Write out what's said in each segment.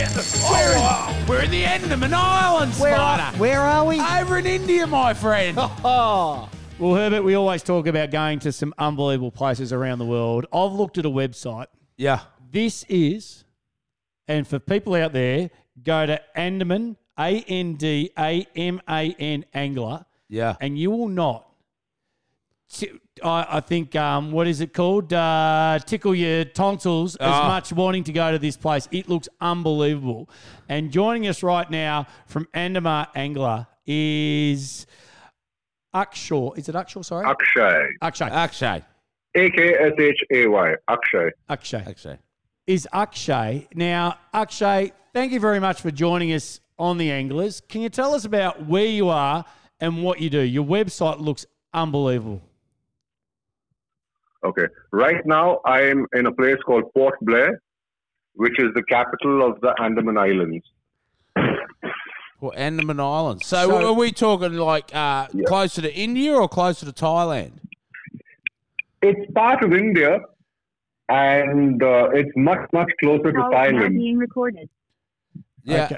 Get the, we're, in, we're in the Andaman Islands, Where Spider. are, where are we? Over in India, my friend. Oh. Well, Herbert, we always talk about going to some unbelievable places around the world. I've looked at a website. Yeah. This is, and for people out there, go to Andaman, A N D A M A N Angler, Yeah. and you will not. Ti- I, I think um, what is it called? Uh, tickle your tonsils as Ah. much wanting to go to this place. It looks unbelievable. And joining us right now from Andaman Angler is Akshaw. Is it Akshaw? Sorry, Akshay. Akshay. Akshay. A K S H A Y. Akshay. Akshay. Akshay. is Akshay. Now, Akshay, thank you very much for joining us on the Anglers. Can you tell us about where you are and what you do? Your website looks unbelievable. Okay. Right now, I'm in a place called Port Blair, which is the capital of the Andaman Islands. Well, Andaman Islands. So, So- are we talking like uh, Yeah. closer to India or closer to Thailand? It's part of India, and uh, it's much, much closer to Call is now Thailand. being recorded. Yeah. Okay.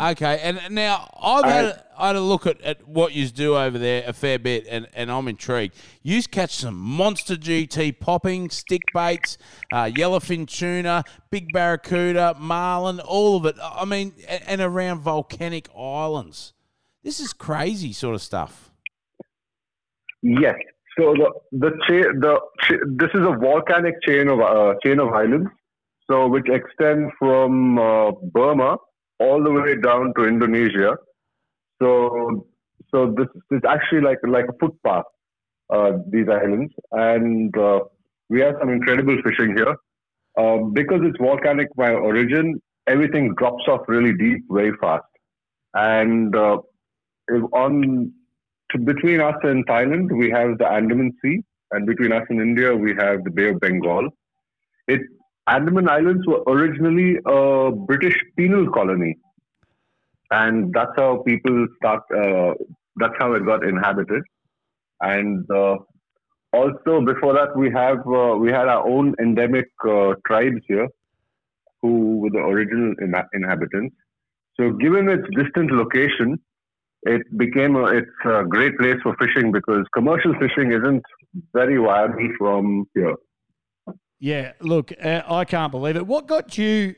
Okay. And now I've had, a, I had a look at, at what you do over there a fair bit, and, and I'm intrigued. You catch some monster GT popping, stick baits, uh, yellowfin tuna, big barracuda, marlin, all of it. I mean, and, and around volcanic islands. This is crazy sort of stuff. Yes. So the the cha- the cha- this is a volcanic chain of uh, chain of islands, so which extend from uh, Burma all the way down to Indonesia. So so this is actually like like a footpath. Uh, these islands, and uh, we have some incredible fishing here. Uh, because it's volcanic by origin, everything drops off really deep very fast, and uh, on to between us and Thailand, we have the Andaman Sea, and between us and India, we have the Bay of Bengal. It Andaman Islands were originally a British penal colony, and that's how people start. Uh, that's how it got inhabited, and uh, also before that, we have uh, we had our own endemic uh, tribes here, who were the original ina- inhabitants. So, given its distant location, it became a, it's a great place for fishing because commercial fishing isn't very viable from here. Yeah, look, uh, I can't believe it. What got you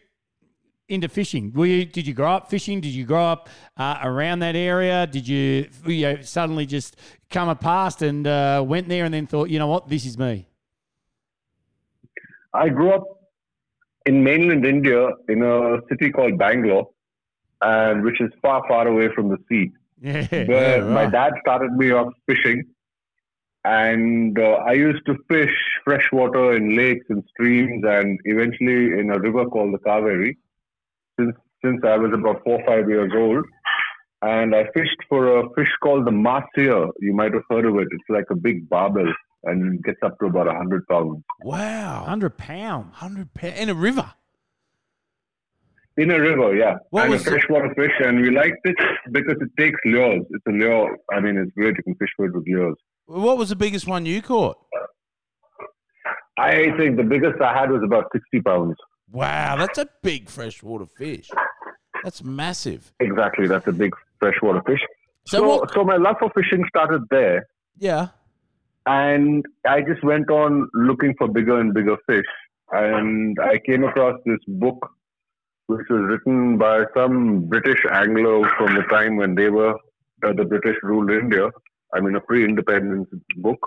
into fishing? Were you, did you grow up fishing? Did you grow up uh, around that area? Did you, you know, suddenly just come past and uh, went there and then thought, you know what, this is me? I grew up in mainland India in a city called Bangalore, and which is far, far away from the sea. Yeah. Where my dad started me off fishing, and uh, I used to fish freshwater in lakes and streams, and eventually in a river called the Kaveri. Since since I was about four or five years old, and I fished for a fish called the Mahseer. You might have heard of it. It's like a big barbel, and gets up to about a hundred pounds. Wow. 100 pounds. 100 pounds in a river. In a river, yeah. What and was a the- freshwater fish, and we liked it because it takes lures. It's a lure. I mean, it's great. You can fish for it with lures. What was the biggest one you caught? I think the biggest I had was about 60 pounds. Wow, that's a big freshwater fish. That's massive. Exactly. That's a big freshwater fish. So So, what- so my love for fishing started there. Yeah. And I just went on looking for bigger and bigger fish. And I came across this book, which was written by some British Anglo from the time when they were, uh, the British ruled India. I mean, a pre independence book.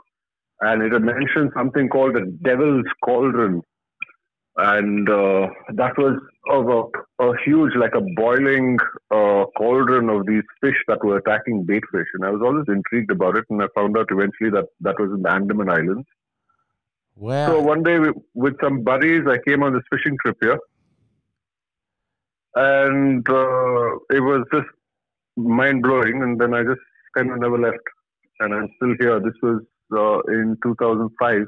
And it had mentioned something called the Devil's Cauldron. And uh, that was of a, a huge, like a boiling uh, cauldron of these fish that were attacking bait fish. And I was always intrigued about it. And I found out eventually that that was in the Andaman Islands. Wow. So one day wi- with some buddies, I came on this fishing trip here, and uh, it was just mind blowing. And then I just kind of never left, and I'm still here. This was uh, in 2005,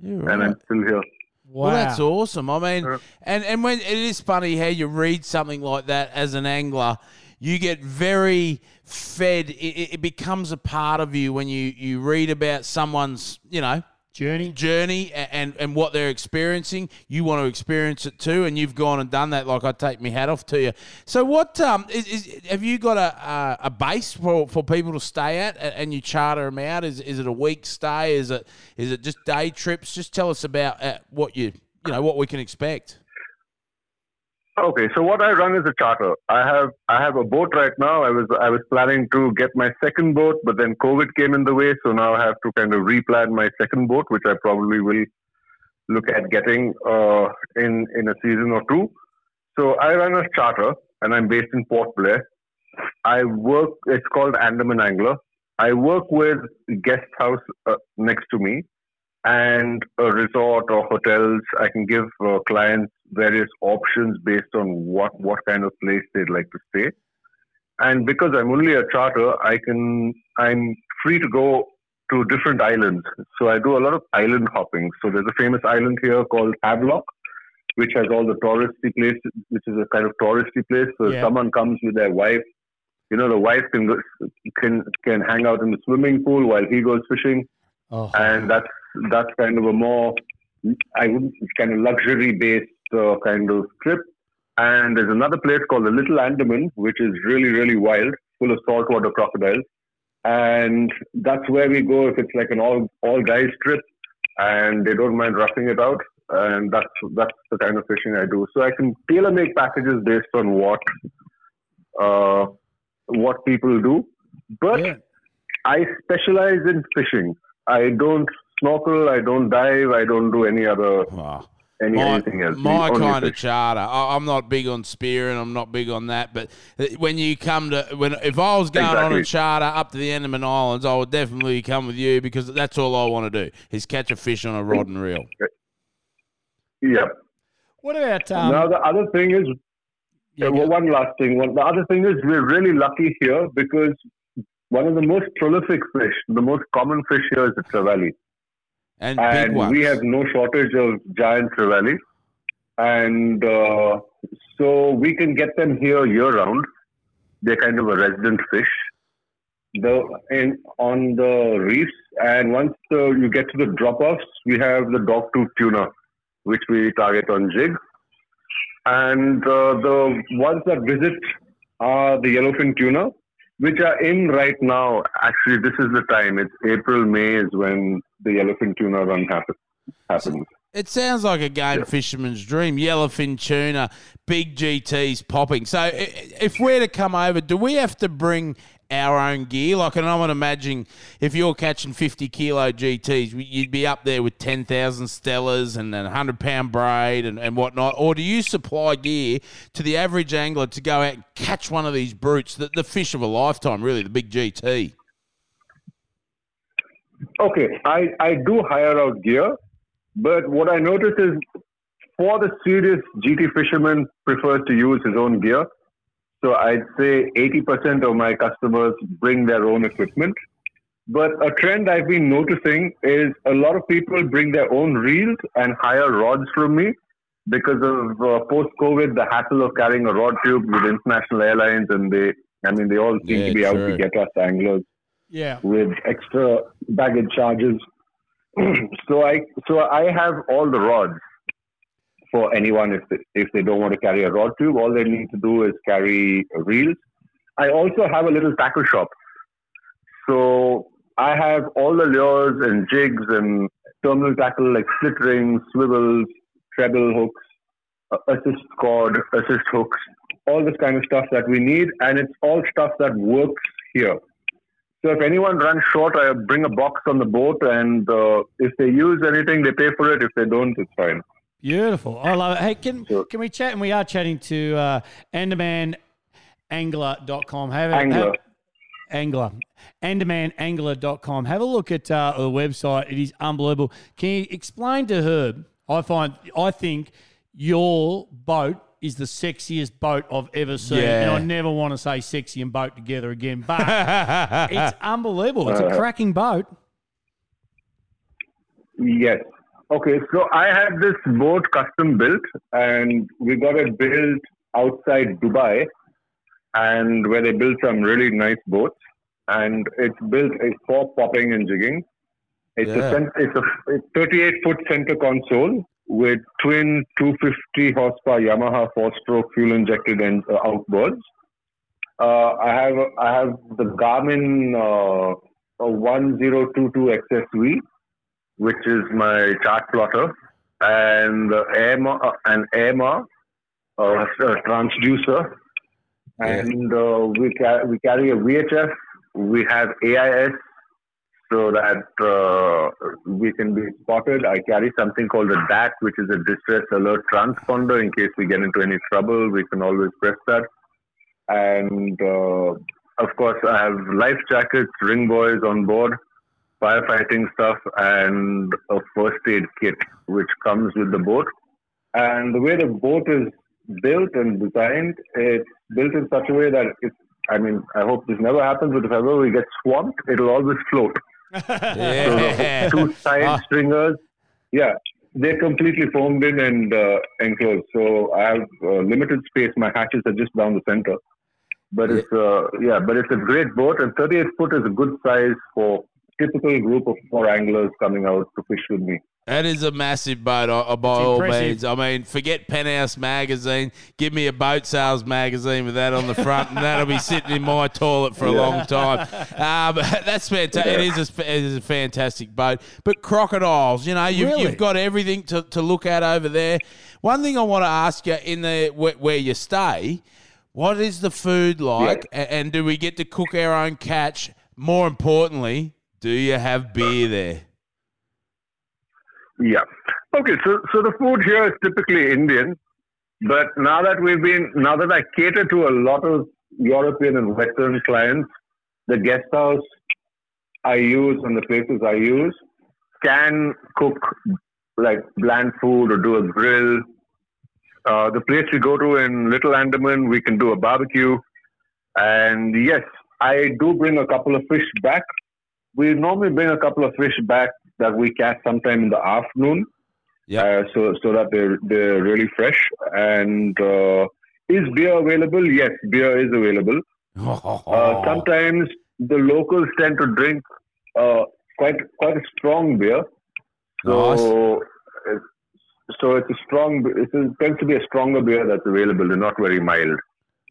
You're and. I'm still here. Wow. Well, that's awesome. I mean, Yeah. and and when it is funny how you read something like that as an angler, you get very fed. It, it- it becomes a part of you when you you read about someone's you know Journey. journey and, and what they're experiencing. You want to experience it too, and you've gone and done that. Like I take my hat off to you. So, what um, is, is have you got a, a, base for, for people to stay at, and you charter them out? Is is it a week stay? Is it is it just day trips? Just tell us about uh, what you you know what we can expect. Okay, so what I run is a charter. I have I have a boat right now. I was I was planning to get my second boat, but then COVID came in the way, so now I have to kind of replan my second boat, which I probably will look at getting uh, in in a season or two. So I run a charter, and I'm based in Port Blair. I work. It's called Andaman Angler. I work with guest house uh, next to me, and a resort or hotels. I can give uh, clients various options based on what what kind of place they'd like to stay. And because I'm only a charter, I can I'm free to go to different islands. So I do a lot of island hopping. So there's a famous island here called Havelock, which has all the touristy places, which is a kind of touristy place. So Yeah. someone comes with their wife, you know, the wife can go, can can hang out in the swimming pool while he goes fishing Oh, and that's that's kind of a more I wouldn't it's kind of luxury based uh, kind of trip. And there's another place called the Little Andaman, which is really really wild, full of saltwater crocodiles. And that's where we go if it's like an all all guys trip, and they don't mind roughing it out. And that's that's the kind of fishing I do. So I can tailor make packages based on what uh, what people do. But yeah. I specialize in fishing. I don't snorkel. I don't dive. I don't do any other Wow. any my, anything else. my Only kind of charter. I, I'm not big on spearing. I'm not big on that. But uh, when you come to when if I was going on a charter up to the Andaman Islands, I would definitely come with you because that's all I want to do is catch a fish on a rod and reel. Yeah. What about um? now the other thing is yeah, uh, go- one last thing. One, the other thing is we're really lucky here because one of the most prolific fish, the most common fish here is the trevally. And, and we have no shortage of giant trevally, and uh, so we can get them here year round. They're kind of a resident fish. The in on the reefs, and once uh, you get to the drop offs, we have the dogtooth tuna, which we target on jig, and uh, the ones that visit are the yellowfin tuna, which are in right now. Actually, this is the time. It's April, May is when the yellowfin tuna run happen, happens. It sounds like a game fisherman's dream. Yellowfin tuna, big GTs popping. So if we're to come over, do we have to bring our own gear? Like, and I'm imagining if you're catching 50 kilo GTs, you'd be up there with 10,000 Stellas and a 100 pound braid and, and whatnot. Or do you supply gear to the average angler to go out and catch one of these brutes, the, the fish of a lifetime, really, the big GT? Okay, I, I do hire out gear, but what I notice is for the serious GT fisherman prefers to use his own gear. So I'd say 80% of my customers bring their own equipment. But a trend I've been noticing is a lot of people bring their own reels and hire rods from me because of uh, post-COVID, the hassle of carrying a rod tube with international airlines, and they, I mean, they all seem Yeah, to be out to get us anglers yeah. with extra baggage charges. so I so I have all the rods for anyone if they, if they don't want to carry a rod tube. All they need to do is carry reels. I also have a little tackle shop. So I have all the lures and jigs and terminal tackle like split rings, swivels, treble hooks, uh, assist cord, assist hooks, all this kind of stuff that we need, and it's all stuff that works here. So if anyone runs short, I bring a box on the boat, and uh, if they use anything, they pay for it. If they don't, it's fine. Beautiful. I love it. Hey, can Sure. can we chat? And we are chatting to uh, AndamanAngler.com. Have a, Angler. Have, angler. AndamanAngler.com. Have a look at uh, the website. It is unbelievable. Can you explain to Herb? I find, I think your boat is the sexiest boat I've ever seen. Yeah. And I never want to say sexy and boat together again, but it's unbelievable. It's a Uh, cracking boat. Yes. Okay, so I had this boat custom built, and we got it built outside Dubai, and where they built some really nice boats, and it's built for popping and jigging. It's Yeah. a it's a 38 foot center console with twin 250 horsepower Yamaha four stroke fuel injected en- uh, outboards. Uh, I have I have the Garmin uh, 1022 XSV, which is my chart plotter, and the Airmar, uh, an Airmar uh, a transducer, and uh, we ca- we carry a VHF. We have AIS so that uh, we can be spotted. I carry something called a DAT, which is a distress alert transponder. In case we get into any trouble, we can always press that. And uh, of course, I have life jackets, ring buoys on board, firefighting stuff, and a first aid kit, which comes with the boat. And the way the boat is built and designed, it's built in such a way that it's I mean, I hope this never happens, but if ever we get swamped, it'll always float. Yeah. two side Ah. stringers, yeah, they're completely foamed in and uh, enclosed. So I have uh, limited space. My hatches are just down the center. But Yeah. it's uh, yeah, but it's a great boat, and 38 foot is a good size for typical group of four anglers coming out to fish with me. That is a massive boat, uh, by all means. I mean, forget Penthouse magazine. Give me a boat sales magazine with that on the front, and that'll be sitting in my toilet for a long time. Um, that's fantastic. It is a, it is a fantastic boat. But crocodiles, you know, you've, Really? you've got everything to, to look at over there. One thing I want to ask you in the where, where you stay, what is the food like, A- and do we get to cook our own catch? More importantly, do you have beer there? Yeah. Okay. So, so the food here is typically Indian, but now that we've been, now that I cater to a lot of European and Western clients, the guest house I use and the places I use can cook like bland food or do a grill. Uh, the place we go to in Little Andaman, we can do a barbecue. And yes, I do bring a couple of fish back. We normally bring a couple of fish back that we catch sometime in the afternoon. Yep. Uh, so so that they're they're really fresh. And uh, is beer available? Yes, beer is available. Uh, sometimes the locals tend to drink uh, quite quite a strong beer. So it's, so it's a strong. It tends to be a stronger beer that's available. They're not very mild.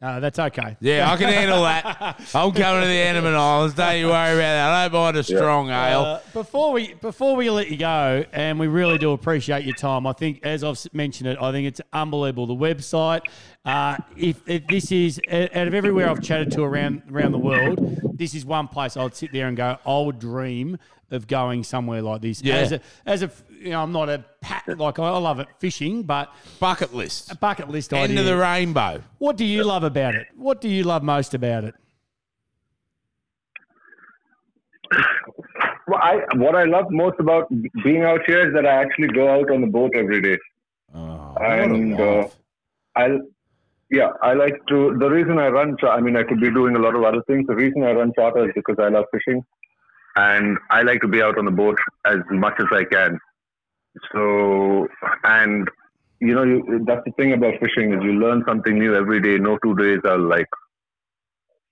No, that's okay. Yeah, I can handle that. I'm coming to the Andaman Islands. Don't you worry about that. I don't mind a strong ale. Uh, before we before we let you go, and we really do appreciate your time. I think, as I've mentioned it, I think it's unbelievable. The website. Uh, if, if this is out out of everywhere I've chatted to around around the world, this is one place I would sit there and go, I would dream of going somewhere like this. Yeah. As a, as a you know, I'm not a pat like I love it fishing, but Bucket list. a bucket list End idea. of the rainbow. what do you love about it? What do you love most about it? Well, I what I love most about being out here is that I actually go out on the boat every day. Oh, And, what a uh. I, yeah, I like to. The reason I run, I mean, I could be doing a lot of other things. The reason I run charter is because I love fishing, and I like to be out on the boat as much as I can. So, and you know, you, that's the thing about fishing is you learn something new every day. No two days are like.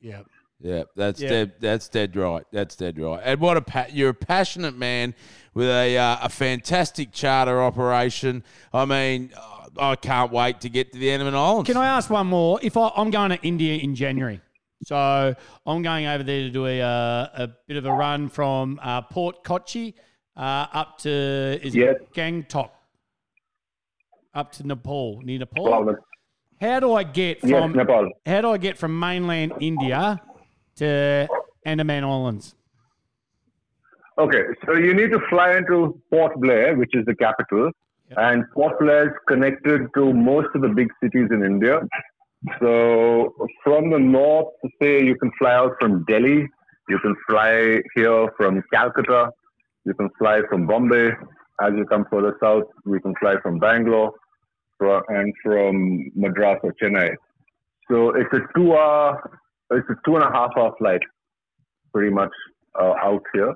Yeah. Yeah, that's Yeah. dead. That's dead right. That's dead right. And what a pa- you're a passionate man with a uh, a fantastic charter operation. I mean, uh, I can't wait to get to the Andaman Islands. Can I ask one more? If I, I'm going to India in January, so I'm going over there to do a, uh, a bit of a run from uh, Fort Kochi uh, up to is Yes. it Gangtok, up to Nepal, near Nepal. How do I get yes, from Nepal. how do I get from mainland India to Andaman Islands? Okay, so you need to fly into Port Blair, which is the capital, and Port Blair is connected to most of the big cities in India. So from the north, say you can fly out from Delhi, you can fly here from Calcutta, you can fly from Bombay. As you come further south, we can fly from Bangalore and from Madras or Chennai. So it's a two-hour, it's a two and a half hour flight, pretty much uh, out here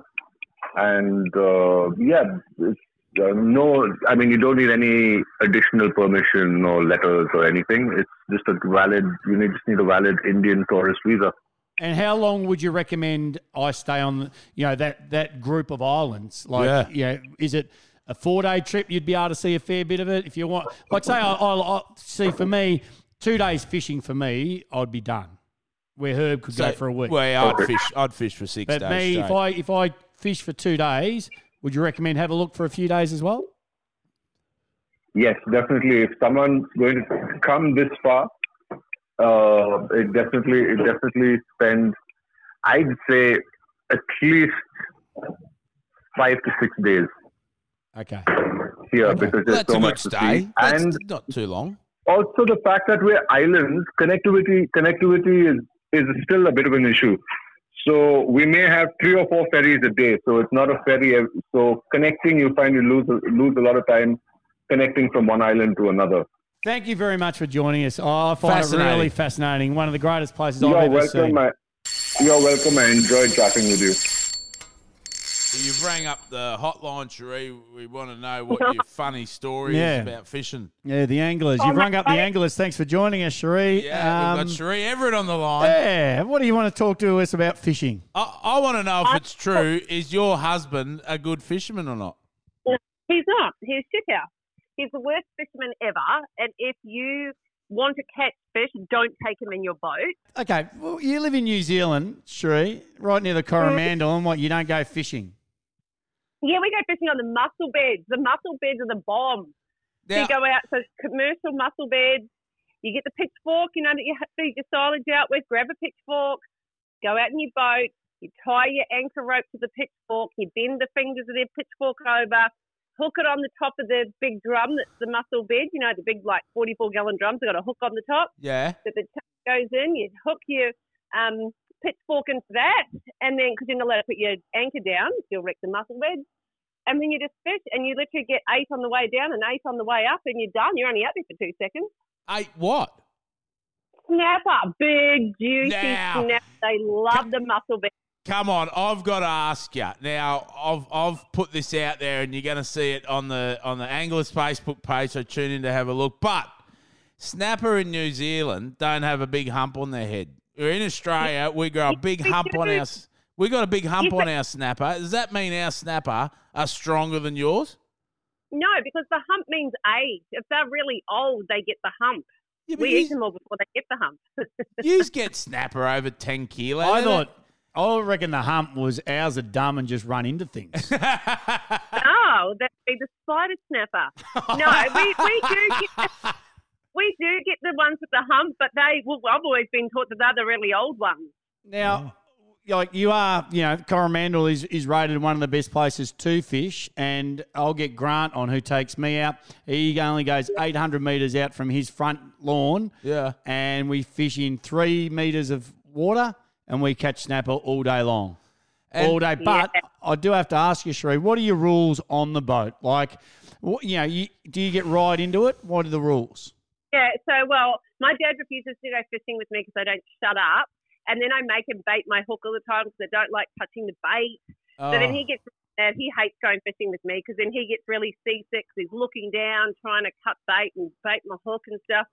and uh, yeah, uh, no, I mean you don't need any additional permission or letters or anything. It's just a valid. You need just need a valid Indian tourist visa. And how long would you recommend I stay on? You know that that group of islands. Like, Yeah. you know, is it a four day trip? You'd be able to see a fair bit of it if you want. Like, say, I, I, I see for me, two days fishing for me, I'd be done. Where Herb could go for a week. Well, I'd fish. I'd fish for six but days. But me, if. I if I fish for two days, would you recommend have a look for a few days as well? Yes, definitely. If someone's going to come this far, uh, it definitely, it definitely spends, I'd say, at least five to six days Okay. here Okay. because there's that's so much good to stay. see. That's And not too long. also the fact that we're islands, connectivity, connectivity is is still a bit of an issue. So we may have three or four ferries a day. So it's not a ferry. So connecting, you find you lose lose a lot of time connecting from one island to another. Thank you very much for joining us. Oh, I find it Fascinating. really fascinating. One of the greatest places I've You're ever welcome. seen. I, you're welcome. I enjoyed chatting with you. You've rang up the hotline, Sheree. We want to know what your funny story Yeah. is about fishing. Yeah, the anglers. Oh, You've rung up the anglers. Thanks for joining us, Sheree. Yeah, Um, we've got Sheree Everett on the line. yeah. What do you want to talk to us about fishing? I, I want to know if it's true. Is your husband a good fisherman or not? He's not. He's shit out. He's the worst fisherman ever. And if you want to catch fish, don't take him in your boat. Okay, well, you live in New Zealand, Sheree, right near the mm. Coromandel, and what, you don't go fishing? Yeah, we go fishing on the mussel beds. The mussel beds are the bomb. Now, you go out, so it's commercial mussel beds. You get the pitchfork, you know, that you feed your silage out with. Grab a pitchfork, go out in your boat. You tie your anchor rope to the pitchfork. You bend the fingers of the pitchfork over. Hook it on the top of the big drum that's the mussel bed. You know, the big, like, 44 gallon drums. They've got a hook on the top. yeah. that the tap goes in, you hook your um, pitchfork into that, and then because you're not allowed to put your anchor down, you'll wreck the mussel bed. And then you just fish, and you literally get eight on the way down and eight on the way up, and you're done. You're only out there for two seconds. Eight what? Snapper, big, juicy Now. snap. They love the mussel bed. Come on, I've got to ask you. Now, I've I've put this out there, and you're going to see it on the on the Anglers Facebook page. So tune in to have a look. But snapper in New Zealand don't have a big hump on their head. We're in Australia. We got a big hump on do. our. We got a big hump on our snapper. Does that mean our snapper are stronger than yours? No, because the hump means age. If they're really old, they get the hump. Yeah, We eat them all before they get the hump. you get snapper over ten kilos. I thought, I reckon the hump was ours are dumb and just run into things. oh, that'd be the spider snapper. No, we, we do get we do get the ones with the hump, but they well, I've always been taught that they're the really old ones. Now, oh. like you are, you know, Coromandel is, is rated one of the best places to fish, and I'll get Grant on who takes me out. He only goes 800 metres out from his front lawn, yeah. and we fish in three metres of water, and we catch snapper all day long. And- all day. But I do have to ask you, Sheree, what are your rules on the boat? Like, what, you know, you, do you get right into it? What are the rules? Yeah, so well, my dad refuses to go fishing with me because I don't shut up, and then I make him bait my hook all the time because I don't like touching the bait. So then Oh. he gets mad. He hates going fishing with me because then he gets really seasick. 'cause he's looking down, trying to cut bait and bait my hook and stuff.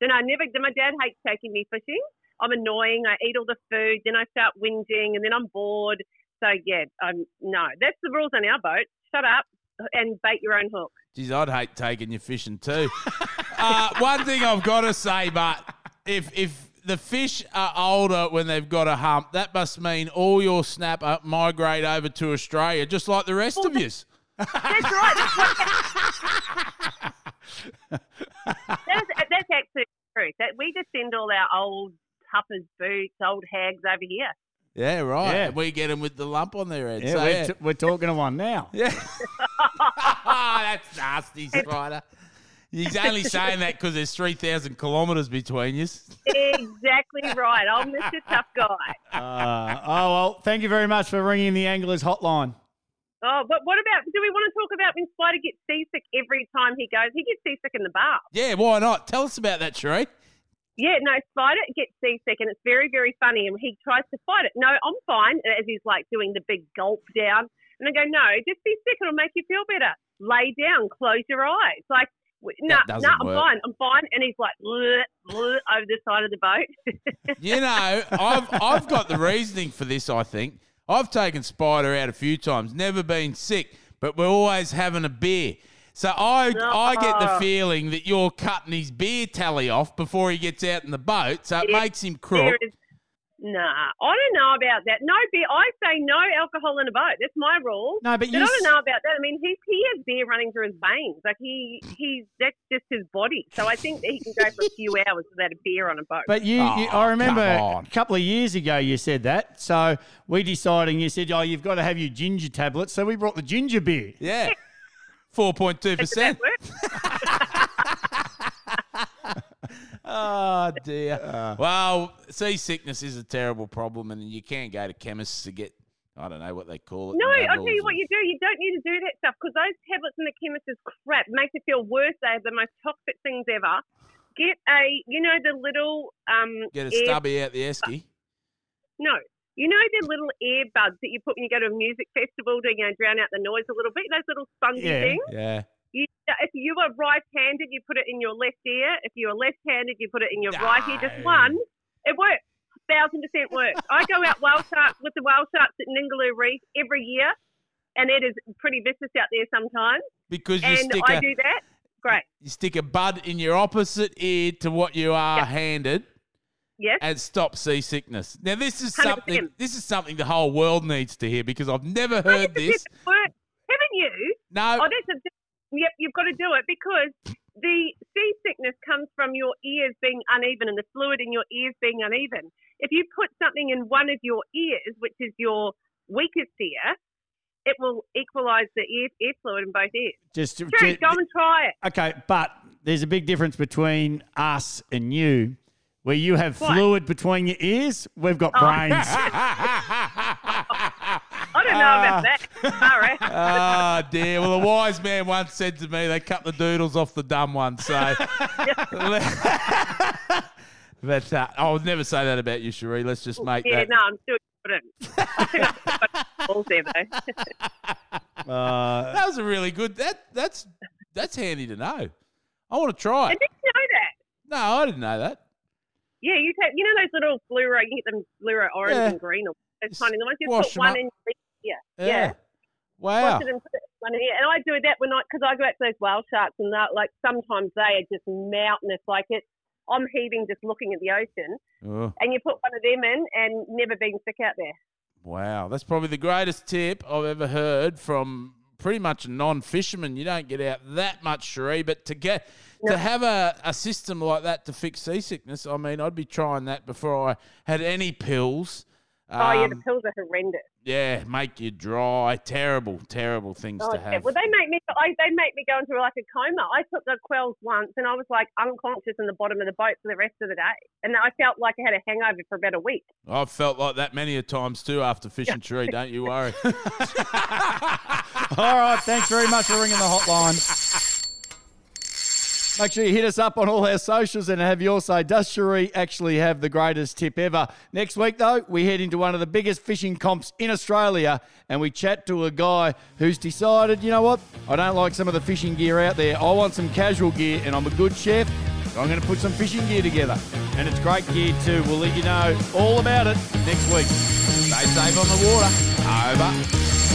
Then I never. Then my dad hates taking me fishing. I'm annoying. I eat all the food. Then I start whinging, and then I'm bored. So yeah, I'm no. That's the rules on our boat. Shut up and bait your own hook. Geez, I'd hate taking you fishing too. uh, one thing I've got to say, but if if the fish are older when they've got a hump, that must mean all your snapper migrate over to Australia, just like the rest of yous. That's right. That's, what, that's, that's actually true. That we just send all our old tuppers boots, old hags over here. Yeah, right. Yeah. We get them with the lump on their head. Yeah, so, we're, yeah. t- we're talking to one now. Yeah. That's nasty, Spider. He's only saying that because there's 3,000 kilometres between you. Exactly right. I'm Mr. Tough Guy. Uh, oh, well, thank you very much for ringing the Anglers hotline. Oh, but what about? Do we want to talk about when Spider gets seasick every time he goes? He gets seasick in the bath. Yeah, why not? Tell us about that, Sheree. Yeah, no, Spider gets seasick and it's very, very funny. And he tries to fight it. No, I'm fine. As he's like doing the big gulp down. And I go, no, just be sick. It'll make you feel better. Lay down, close your eyes. Like No, no, I'm work. fine. I'm fine. And he's like "Bleh, bleh," over the side of the boat. You know, I've I've got the reasoning for this. I think I've taken Spider out a few times, never been sick, but we're always having a beer. So I I get the uh, feeling that you're cutting his beer tally off before he gets out in the boat, so it Yeah, makes him There crook. is- Nah, I don't know about that. No beer. I say no alcohol in a boat. That's my rule. No, but But you. I don't know about that. I mean, he he has beer running through his veins. Like he he's that's just his body. So I think that he can go for a few hours without a beer on a boat. But you, you Oh, I remember a couple of years ago you said that. So we decided, and you said, "Oh, you've got to have your ginger tablets." So we brought the ginger beer. Yeah, four point two Does that percent. Oh ah, dear. Uh. well, seasickness is a terrible problem, and you can't go to chemists to get I don't know what they call it. No, I'll tell levels you what you do. You don't need to do that stuff because those tablets in the chemist is crap. Makes you feel worse. They are the most toxic things ever. Get a, you know, the little um. get a air- stubby out the esky. Uh, no, you know the little earbuds that you put when you go to a music festival to you know drown out the noise a little bit. Those little spongy Yeah. things. Yeah. You, uh, if you are right-handed, you put it in your left ear. If you are left-handed, you put it in your right ear. Just one. It works. Thousand percent works. I go out whale sharks with the whale sharks at Ningaloo Reef every year, and it is pretty vicious out there sometimes. Because you and stick I a do that. Great. you stick a bud in your opposite ear to what you are Yep. handed Yes. and stop seasickness. Now this is 100%. something this is something the whole world needs to hear because I've never heard 100% this. Haven't you? No, Oh, that's a. Yep, you've got to do it because the seasickness comes from your ears being uneven and the fluid in your ears being uneven. If you put something in one of your ears, which is your weakest ear, it will equalise the ear, air fluid in both ears. Just to, Sure, to- go and try it. okay, but there's a big difference between us and you. Where you have What? fluid between your ears, we've got Oh. brains. I don't know about that. All right. Ah dear. Well, a wise man once said to me, "They cut the doodles off the dumb ones." So, but uh, I would never say that about you, Sheree. Let's just make yeah, that. no, I'm still confident. Balls there, though. uh, That was a really good. That that's that's handy to know. I want to try I didn't know that. No, I didn't know that. Yeah, you take, you know those little fluoro, you get them fluoro orange Yeah. and green or those tiny ones. You put one up. in your. Yeah. Yeah. Wow. It and put it one in. And I do that when I, because I go out to those whale sharks and that, like sometimes they are just mountainous. Like it's, I'm heaving just looking at the ocean. Oh, And you put one of them in and never been sick out there. wow. That's probably the greatest tip I've ever heard from pretty much a non-fisherman. You don't get out that much, Sheree, but to get to have a, a system like that to fix seasickness, I mean, I'd be trying that before I had any pills. Oh, yeah, the Um, pills are horrendous. yeah, make you dry. Terrible, terrible things Oh, to yeah. have. Well, they make me, I, they make me go into like a coma. I took the Kwells once and I was like unconscious in the bottom of the boat for the rest of the day. And I felt like I had a hangover for about a week. I've felt like that many a times too after fishing tree. Don't you worry. all right, thanks very much for ringing the hotline. Make sure you hit us up on all our socials and have your say. Does Sheree actually have the greatest tip ever? Next week, though, we head into one of the biggest fishing comps in Australia and we chat to a guy who's decided, you know what? I don't like some of the fishing gear out there. I want some casual gear and I'm a good chef. So I'm going to put some fishing gear together. And it's great gear too. We'll let you know all about it next week. Stay safe on the water. Over.